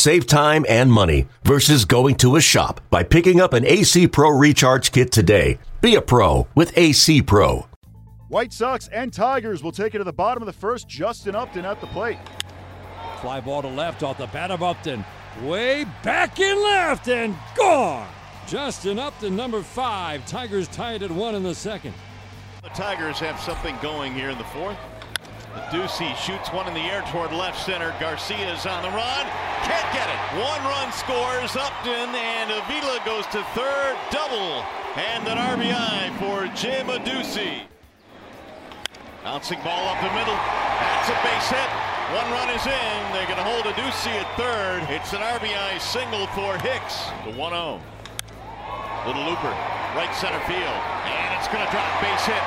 Save time and money versus going to a shop by picking up an AC Pro Recharge Kit today. Be a pro with AC Pro. White Sox and Tigers will take it to the bottom of the first. Justin Upton at the plate. Fly ball to left off the bat of Upton. Way back in left and gone. Justin Upton, number five. Tigers tied at one in the second. The Tigers have something going here in the fourth. The Ducey shoots one in the air toward left center. Garcia is on the run. Can't get it. One run scores. Upton and Avila goes to third. Double. And an RBI for Jim Adduci. Bouncing ball up the middle. That's a base hit. One run is in. They're going to hold Adduci at third. It's an RBI single for Hicks. The 1-0. Little looper. Right center field. And it's going to drop. Base hit.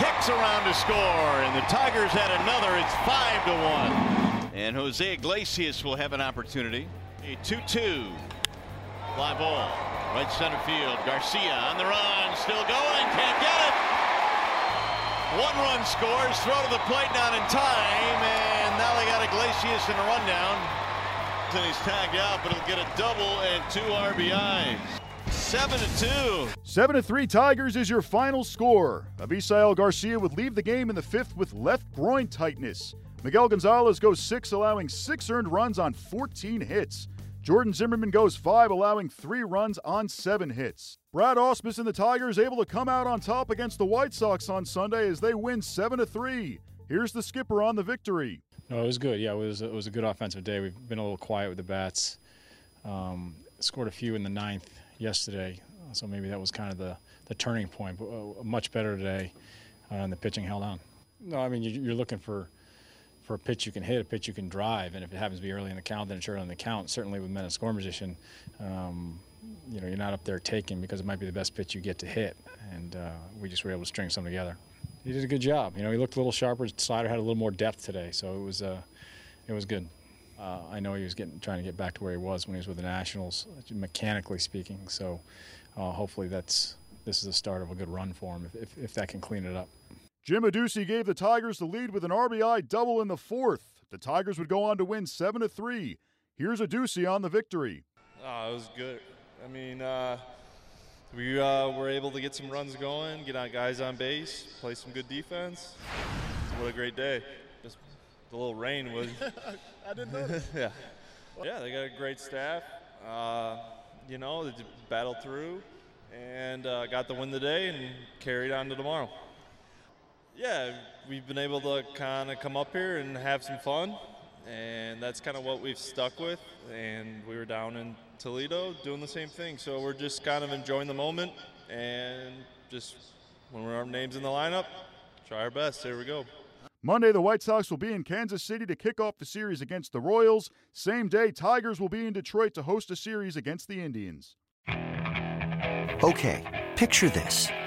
Hicks around to score. And the Tigers had another. It's 5 to one. And Jose Iglesias will have an opportunity. A 2-2. Fly ball. Right center field. Garcia on the run. Still going. Can't get it. One run scores. Throw to the plate not in time. And now they got Iglesias in a rundown. And he's tagged out, but he'll get a double and two RBIs. Seven to two. Seven to three Tigers is your final score. Avisail Garcia would leave the game in the fifth with left groin tightness. Miguel Gonzalez goes six, allowing six earned runs on 14 hits. Jordan Zimmermann goes five, allowing three runs on seven hits. Brad Ausmus and the Tigers able to come out on top against the White Sox on Sunday as they win seven to three. Here's the skipper on the victory. No, it was good. Yeah, it was it was a good offensive day. We've been a little quiet with the bats. Um, scored a few in the ninth yesterday, so maybe that was kind of the, the turning point. But uh, much better today, uh, and the pitching held on. No, I mean you're looking for for a pitch you can hit, a pitch you can drive, and if it happens to be early in the count, then it's early in the count. Certainly with men in scoring position, um, you know, you're not up there taking because it might be the best pitch you get to hit, and uh, we just were able to string some together. He did a good job. You know, he looked a little sharper. Slider had a little more depth today, so it was uh, it was good. Uh, I know he was getting trying to get back to where he was when he was with the Nationals, mechanically speaking. So uh, hopefully that's this is the start of a good run for him if, if, if that can clean it up. Jim Adduci gave the Tigers the lead with an RBI double in the fourth. The Tigers would go on to win 7 to 3. Here's Adduci on the victory. Oh, it was good. I mean, uh, we uh, were able to get some runs going, get our guys on base, play some good defense. What a great day. Just the little rain was. I didn't know. yeah. Yeah, they got a great staff. Uh, you know, they battled through and uh, got the win today and carried on to tomorrow. Yeah, we've been able to kind of come up here and have some fun, and that's kind of what we've stuck with. And we were down in Toledo doing the same thing, so we're just kind of enjoying the moment and just when we're our names in the lineup, try our best. Here we go. Monday, the White Sox will be in Kansas City to kick off the series against the Royals. Same day, Tigers will be in Detroit to host a series against the Indians. Okay, picture this.